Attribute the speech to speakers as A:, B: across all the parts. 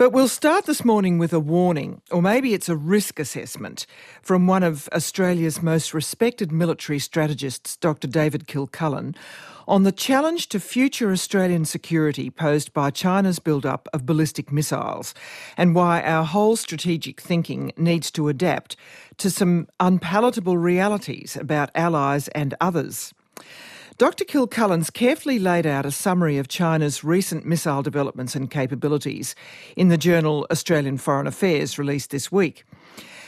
A: But we'll start this morning with a warning, or maybe it's a risk assessment, from one of Australia's most respected military strategists, Dr. David Kilcullen, on the challenge to future Australian security posed by China's build-up of ballistic missiles, and why our whole strategic thinking needs to adapt to some unpalatable realities about allies and others. Dr. Kilcullen's carefully laid out a summary of China's recent missile developments and capabilities in the journal Australian Foreign Affairs released this week.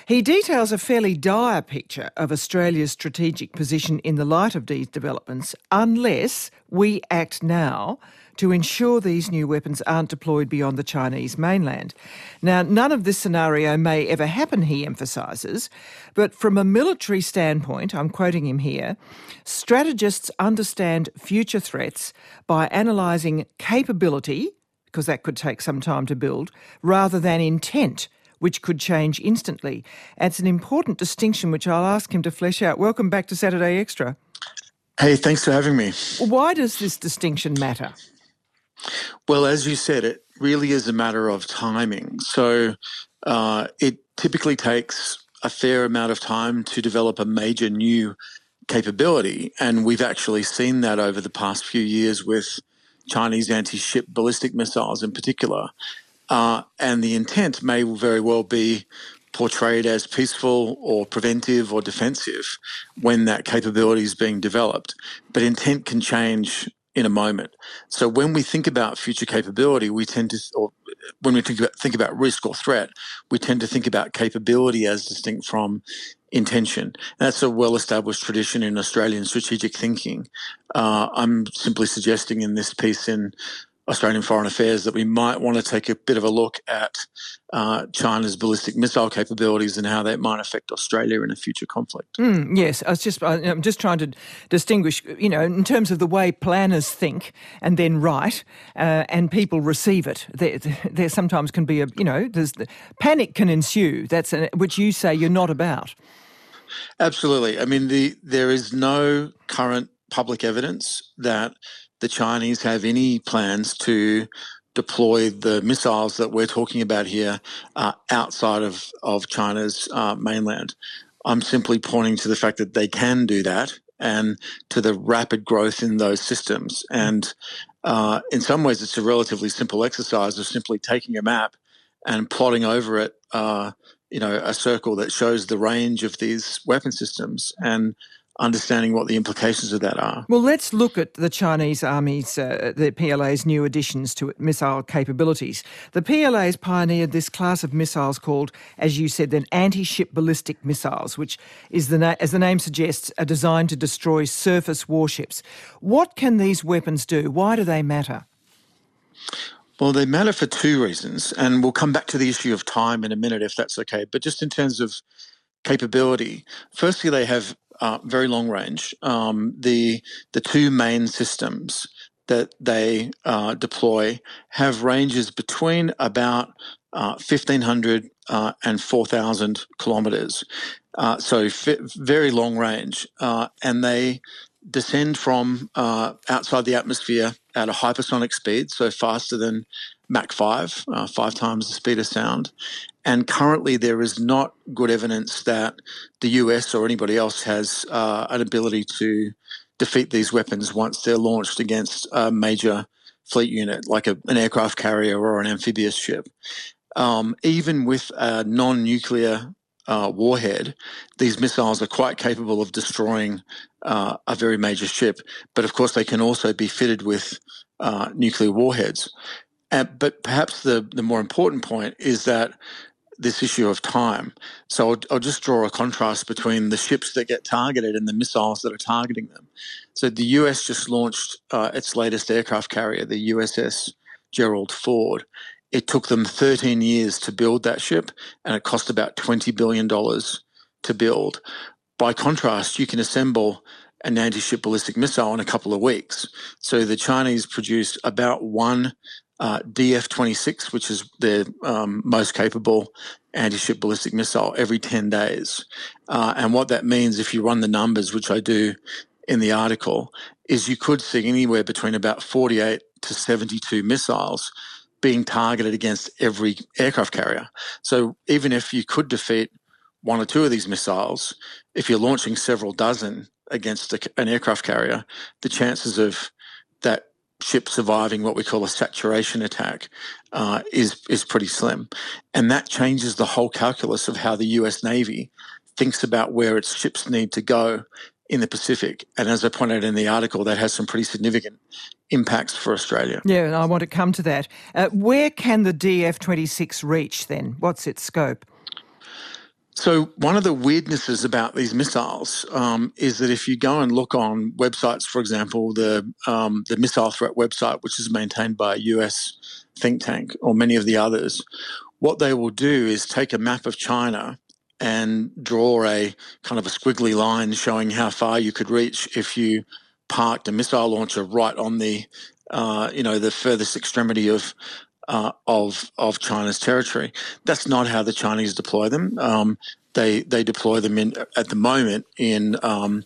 A: He details a fairly dire picture of Australia's strategic position in the light of these developments, unless we act now to ensure these new weapons aren't deployed beyond the Chinese mainland. Now, none of this scenario may ever happen, he emphasises, but from a military standpoint, I'm quoting him here, strategists understand future threats by analysing capability, because that could take some time to build, rather than intent which could change instantly. It's an important distinction which I'll ask him to flesh out. Welcome back to Saturday Extra.
B: Hey, thanks for having me.
A: Why does this distinction matter?
B: Well, as you said, it really is a matter of timing. So uh, it typically takes a fair amount of time to develop a major new capability. And we've actually seen that over the past few years with Chinese anti ship ballistic missiles in particular. Uh, and the intent may very well be portrayed as peaceful or preventive or defensive when that capability is being developed. But intent can change in a moment. So when we think about future capability, we tend to, or when we think about think about risk or threat, we tend to think about capability as distinct from intention. That's a well-established tradition in Australian strategic thinking. Uh, I'm simply suggesting in this piece in Australian Foreign Affairs that we might want to take a bit of a look at uh, China's ballistic missile capabilities and how that might affect Australia in a future conflict.
A: Mm, yes, I was just I'm just trying to distinguish, you know, in terms of the way planners think and then write, uh, and people receive it. There, there sometimes can be a, you know, there's the, panic can ensue. That's a, which you say you're not about.
B: Absolutely. I mean, the there is no current public evidence that the Chinese have any plans to deploy the missiles that we're talking about here uh, outside of, of China's uh, mainland. I'm simply pointing to the fact that they can do that and to the rapid growth in those systems. And uh, in some ways, it's a relatively simple exercise of simply taking a map and plotting over it, uh, you know, a circle that shows the range of these weapon systems and understanding what the implications of that are.
A: Well, let's look at the Chinese Army's, uh, the PLA's new additions to missile capabilities. The PLA has pioneered this class of missiles called, as you said, then anti-ship ballistic missiles, which is the na- as the name suggests, are designed to destroy surface warships. What can these weapons do? Why do they matter?
B: Well, they matter for two reasons, and we'll come back to the issue of time in a minute if that's okay. But just in terms of capability, firstly, they have uh, very long range. Um, the the two main systems that they uh, deploy have ranges between about uh, 1500 uh, and 4000 kilometers. Uh, so f- very long range. Uh, and they descend from uh, outside the atmosphere at a hypersonic speed, so faster than Mach 5, uh, five times the speed of sound. And currently, there is not good evidence that the US or anybody else has uh, an ability to defeat these weapons once they're launched against a major fleet unit, like a, an aircraft carrier or an amphibious ship. Um, even with a non nuclear uh, warhead, these missiles are quite capable of destroying uh, a very major ship. But of course, they can also be fitted with uh, nuclear warheads. but perhaps the, the more important point is that this issue of time. So I'll, I'll, just draw a contrast between the ships that get targeted and the missiles that are targeting them. So the US just launched uh, its latest aircraft carrier, the USS Gerald Ford. It took them 13 years to build that ship, and it cost about $20 billion to build. By contrast, you can assemble an anti ship ballistic missile in a couple of weeks. So the Chinese produce about one uh, DF 26, which is their um, most capable anti ship ballistic missile, every 10 days. Uh, and what that means, if you run the numbers, which I do in the article, is you could see anywhere between about 48 to 72 missiles being targeted against every aircraft carrier. So even if you could defeat one or two of these missiles, if you're launching several dozen against a, an aircraft carrier, the chances of ship surviving what we call a saturation attack uh, is is pretty slim, and that changes the whole calculus of how the U.S. Navy thinks about where its ships need to go in the Pacific. And as I pointed out in the article, that has some pretty significant impacts for Australia.
A: Yeah, and I want to come to that. Uh, where can the DF 26 reach then? What's its scope?
B: So one of the weirdnesses about these missiles um, is that if you go and look on websites, for example, the um, the missile threat website, which is maintained by a US think tank or many of the others, what they will do is take a map of China and draw a kind of a squiggly line showing how far you could reach if you parked a missile launcher right on the uh, you know the furthest extremity of uh, of of China's territory. That's not how the Chinese deploy them. Um, they they deploy them in at the moment in um,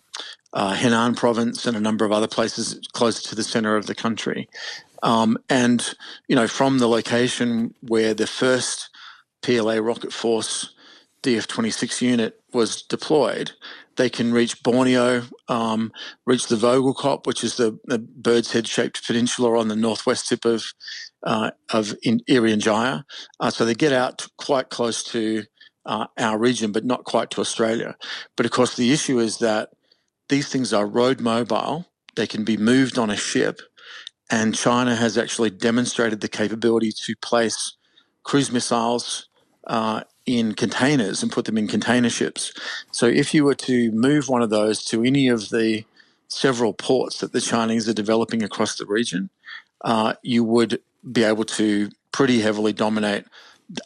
B: uh, Henan province and a number of other places closer to the center of the country. Um, and you know, from the location where the first PLA rocket force DF26 unit was deployed, they can reach Borneo, um, reach the Vogelkop, which is the, the bird's head shaped peninsula on the northwest tip of uh, of in Irian. Uh, so they get out quite close to uh, our region, but not quite to Australia. But of course, the issue is that these things are road mobile. They can be moved on a ship, and China has actually demonstrated the capability to place cruise missiles uh, in containers and put them in container ships. So if you were to move one of those to any of the several ports that the Chinese are developing across the region, uh, you would be able to pretty heavily dominate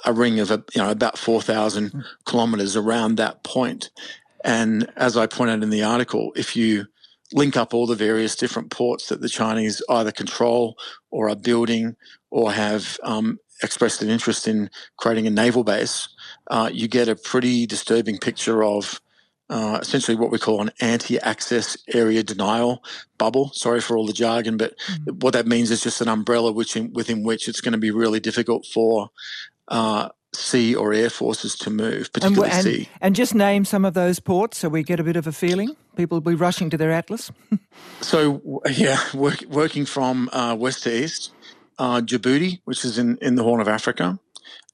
B: a ring of you know about 4,000 mm. kilometers around that point. And as I point out in the article, if you link up all the various different ports that the Chinese either control or are building or have um, expressed an interest in creating a naval base, uh, you get a pretty disturbing picture of uh, essentially what we call an anti-access area denial bubble. Sorry for all the jargon, but mm-hmm. what that means is just an umbrella which in, within which it's going to be really difficult for uh, sea or air forces to move, particularly
A: and,
B: sea.
A: And just name some of those ports so we get a bit of a feeling. People will be rushing to their atlas.
B: so yeah, work, working from uh, west to east, uh, Djibouti, which is in, in the Horn of Africa.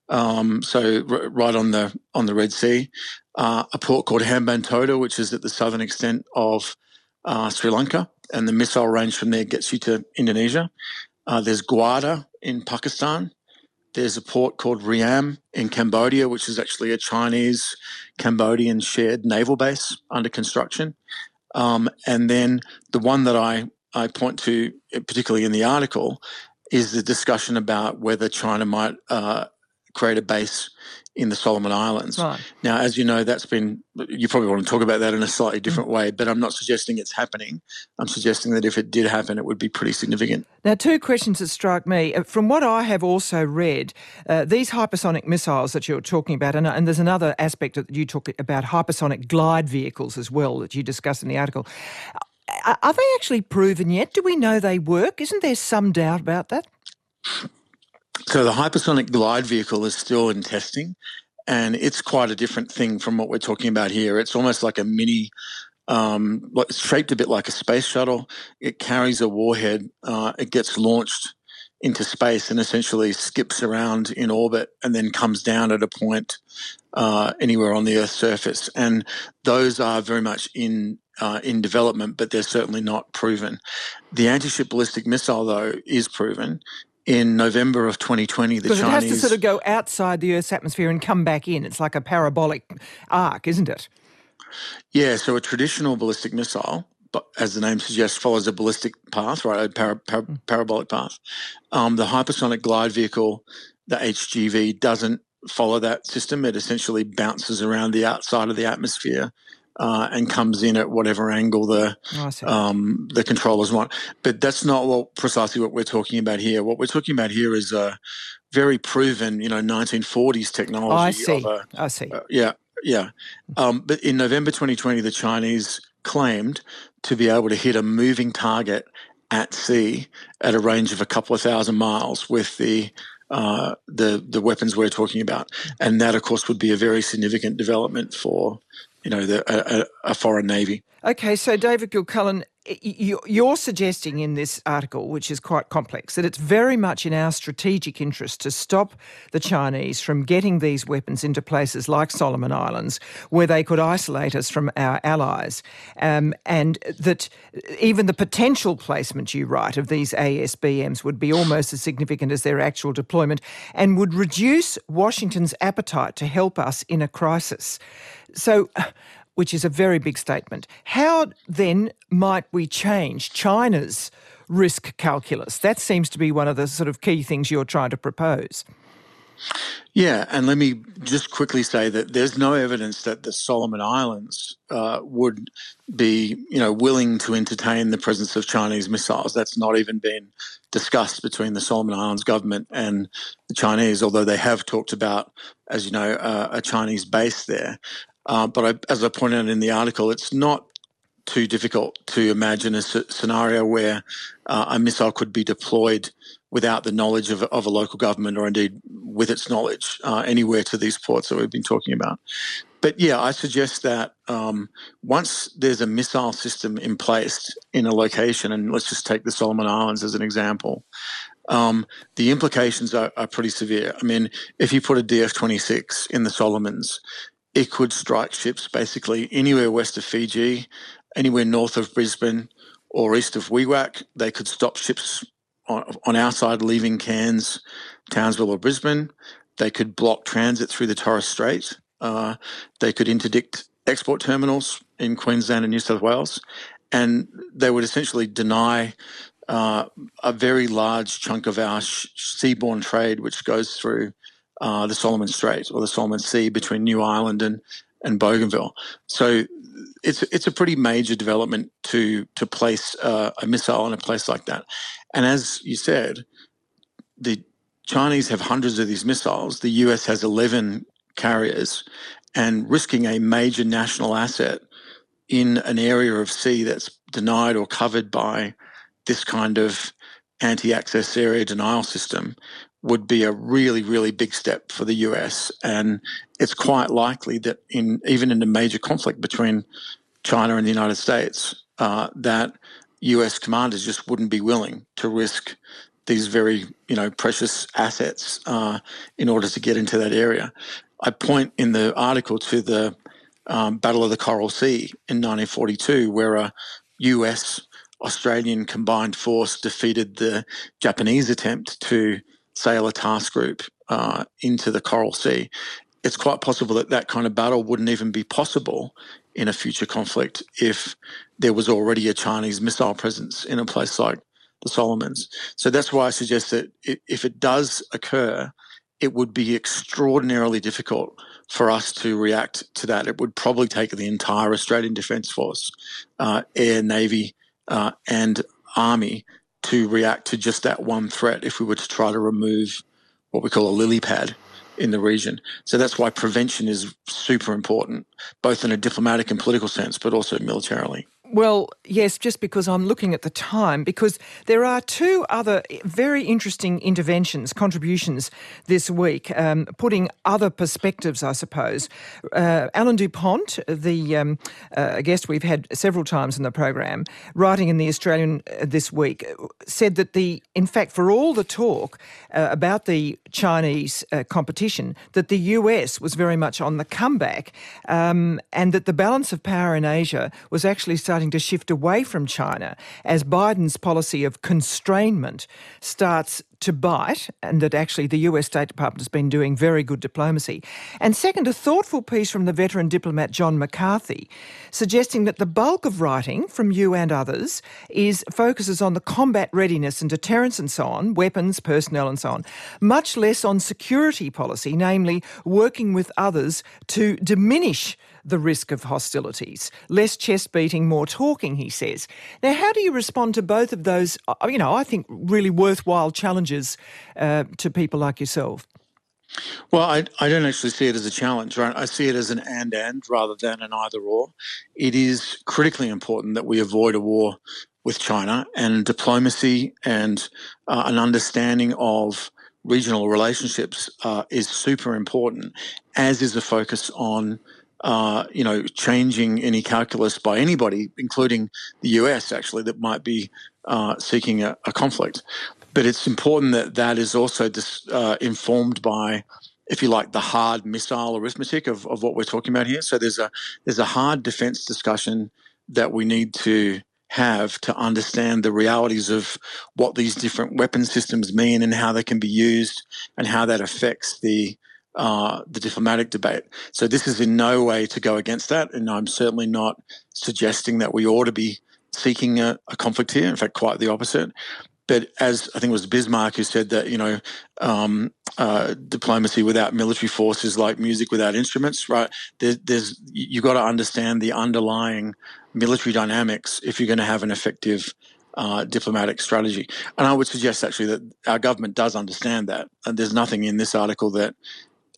B: Um, so r- right on the on the Red Sea, uh, a port called Hambantota, which is at the southern extent of uh, Sri Lanka, and the missile range from there gets you to Indonesia. Uh, there's Gwadar in Pakistan. There's a port called Ream in Cambodia, which is actually a Chinese Cambodian shared naval base under construction. Um, and then the one that I, I point to, particularly in the article, is the discussion about whether China might uh, create a base in the Solomon Islands. Right. Now, as you know, that's been, you probably want to talk about that in a slightly different mm. way, but I'm not suggesting it's happening. I'm suggesting that if it did happen, it would be pretty significant.
A: Now, two questions that strike me. Uh, from what I have also read, uh, these hypersonic missiles that you're talking about, and, and there's another aspect that you talk about hypersonic glide vehicles as well that you discuss in the article. Are they actually proven yet? Do we know they work? Isn't there some doubt about that?
B: So the hypersonic glide vehicle is still in testing, and it's quite a different thing from what we're talking about here. It's almost like a mini. Um, it's shaped a bit like a space shuttle. It carries a warhead. Uh, it gets launched into space and essentially skips around in orbit and then comes down at a point uh, anywhere on the Earth's surface. And those are very much in uh, in development, but they're certainly not proven. The anti-ship ballistic missile, though, is proven in November of 2020, the
A: Chinese...
B: it
A: has to sort of go outside the Earth's atmosphere and come back in. It's like a parabolic arc, isn't it?
B: Yeah, so a traditional ballistic missile, but as the name suggests, follows a ballistic path, right, a para, para, hmm. parabolic path. Um, the hypersonic glide vehicle, the HGV, doesn't follow that system. It essentially bounces around the outside of the atmosphere uh, and comes in at whatever angle the oh, um, the controllers want. But that's not what precisely what we're talking about here. What we're talking about here is a very proven, you know, 1940s technology. Oh,
A: I see. A, I see. Uh,
B: yeah, yeah. Um, but in November 2020, the Chinese claimed to be able to hit a moving target at sea at a range of a couple of thousand miles with the uh, the the weapons we're talking about, and that of course would be a very significant development for you know the, a, a foreign navy.
A: Okay, so David Kilcullen, you're suggesting in this article, which is quite complex, that it's very much in our strategic interest to stop the Chinese from getting these weapons into places like Solomon Islands, where they could isolate us from our allies, um, and that even the potential placement, you write, of these ASBMs would be almost as significant as their actual deployment, and would reduce Washington's appetite to help us in a crisis. So which is a very big statement. How then might we change China's risk calculus? That seems to be one of the sort of key things you're trying to propose.
B: Yeah, and let me just quickly say that there's no evidence that the Solomon Islands uh, would be, you know, willing to entertain the presence of Chinese missiles. That's not even been discussed between the Solomon Islands government and the Chinese, although they have talked about, as you know, uh, a Chinese base there. Uh, but I, as I pointed out in the article, it's not too difficult to imagine a scenario where uh, a missile could be deployed without the knowledge of, of a local government or indeed with its knowledge uh, anywhere to these ports that we've been talking about. But yeah, I suggest that um, once there's a missile system in place in a location, and let's just take the Solomon Islands as an example, um, the implications are, are, pretty severe. I mean, if you put a DF 26 in the Solomons, it could strike ships basically anywhere west of Fiji, anywhere north of Brisbane or east of Wewak. They could stop ships on, on our side leaving Cairns, Townsville, or Brisbane. They could block transit through the Torres Strait. Uh, they could interdict export terminals in Queensland and New South Wales. And they would essentially deny uh, a very large chunk of our sh- seaborne trade, which goes through uh, the Solomon Strait or the Solomon Sea between New Ireland and and Bougainville. So it's it's a pretty major development to to place uh, a missile in a place like that. And as you said, the Chinese have hundreds of these missiles. The US has eleven carriers, and risking a major national asset in an area of sea that's denied or covered by this kind of anti-access area denial system would be a really, really big step for the US. And it's quite likely that in even in a major conflict between China and the United States, uh, that US commanders just wouldn't be willing to risk these very, you know, precious assets uh, in order to get into that area. I point in the article to the um, Battle of the Coral Sea in 1942, where a US Australian combined force defeated the Japanese attempt to sail a task group uh, into the Coral Sea, it's quite possible that that kind of battle wouldn't even be possible in a future conflict if there was already a Chinese missile presence in a place like the Solomons. So that's why I suggest that if it does occur, it would be extraordinarily difficult for us to react to that. It would probably take the entire Australian Defence Force, uh, Air, Navy, uh, and Army to react to just that one threat if we were to try to remove what we call a lily pad in the region. So that's why prevention is super important, both in a diplomatic and political sense, but also militarily.
A: Well, yes, just because I'm looking at the time, because there are two other very interesting interventions, contributions this week, um, putting other perspectives, I suppose. Uh, Alan Dupont, the um, uh, guest we've had several times in the program, writing in the Australian uh, this week, said that the, in fact, for all the talk uh, about the Chinese uh, competition, that the US was very much on the comeback, um, and that the balance of power in Asia was actually starting starting to shift away from China as Biden's policy of constrainment starts to bite, and that actually the US State Department has been doing very good diplomacy. And second, a thoughtful piece from the veteran diplomat John McCarthy, suggesting that the bulk of writing from you and others is focuses on the combat readiness and deterrence and so on, weapons, personnel, and so on, much less on security policy, namely working with others to diminish the risk of hostilities. Less chest beating, more talking, he says. Now, how do you respond to both of those, uh, you know, I think really worthwhile challenges uh, to people like yourself?
B: Well, I, I don't actually see it as a challenge, right? I see it as an and and rather than an either or. It is critically important that we avoid a war with China and diplomacy and uh, an understanding of regional relationships uh, is super important, as is a focus on uh, you know, changing any calculus by anybody, including the US, actually, that might be uh, seeking a, a, conflict. But it's important that that is also dis, uh, informed by, if you like, the hard missile arithmetic of, of what we're talking about here. So there's a there's a hard defense discussion that we need to have to understand the realities of what these different weapon systems mean and how they can be used and how that affects the uh, the diplomatic debate. So this is in no way to go against that, and I'm certainly not suggesting that we ought to be seeking a, a conflict here. In fact, quite the opposite. But as I think it was Bismarck who said that, you know, um, uh, diplomacy without military force is like music without instruments, right? There, there's you got to understand the underlying military dynamics if you're going to have an effective uh, diplomatic strategy. And I would suggest actually that our government does understand that. And there's nothing in this article that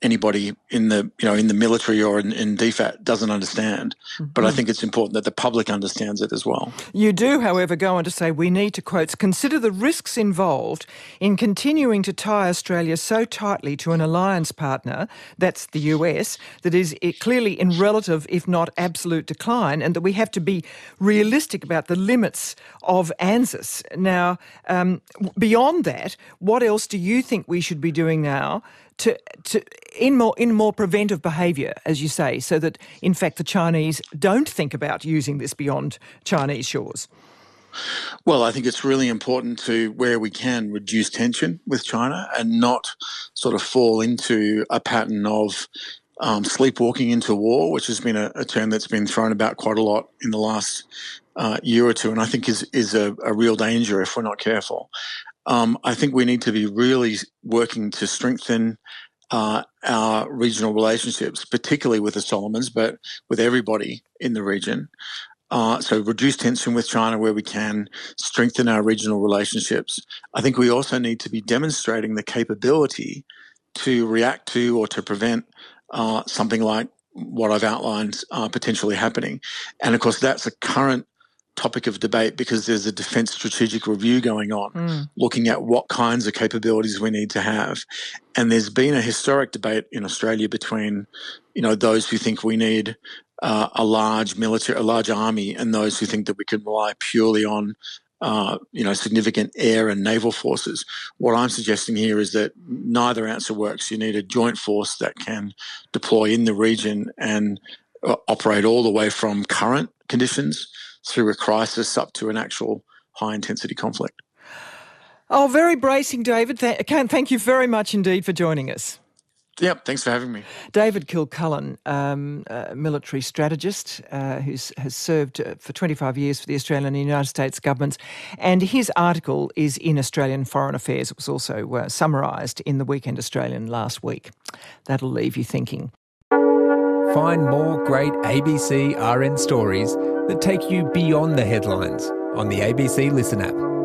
B: anybody in the you know in the military or in, in DFAT doesn't understand. Mm-hmm. But I think it's important that the public understands it as well.
A: You do, however, go on to say we need to quote consider the risks involved in continuing to tie Australia so tightly to an alliance partner, that's the US, that is clearly in relative, if not absolute, decline, and that we have to be realistic about the limits of ANZUS. Now, um, beyond that, what else do you think we should be doing now? To, to in more in more preventive behaviour, as you say, so that in fact the Chinese don't think about using this beyond Chinese shores?
B: Well, I think it's really important to, where we can, reduce tension with China and not sort of fall into a pattern of um, sleepwalking into war, which has been a, a, term that's been thrown about quite a lot in the last uh, year or two, and I think is is a, a real danger if we're not careful. Um, I think we need to be really working to strengthen uh, our regional relationships, particularly with the Solomons, but with everybody in the region. Uh, so reduce tension with China where we can, strengthen our regional relationships. I think we also need to be demonstrating the capability to react to or to prevent uh, something like what I've outlined uh, potentially happening. And of course, that's a current topic of debate because there's a defence strategic review going on, mm. looking at what kinds of capabilities we need to have. And there's been a historic debate in Australia between, you know, those who think we need uh, a large military, a large army, and those who think that we can rely purely on. Uh, you know, significant air and naval forces. What I'm suggesting here is that neither answer works. You need a joint force that can deploy in the region and uh, operate all the way from current conditions through a crisis up to an actual high intensity conflict.
A: Oh, very bracing, David. Thank you very much indeed for joining us.
B: Yep, thanks for having me.
A: David Kilcullen, um, military strategist uh, who has served uh, for 25 years for the Australian and United States governments. And his article is in Australian Foreign Affairs. It was also uh, summarised in the Weekend Australian last week. That'll leave you thinking.
C: Find more great ABC RN stories that take you beyond the headlines on the ABC Listen app.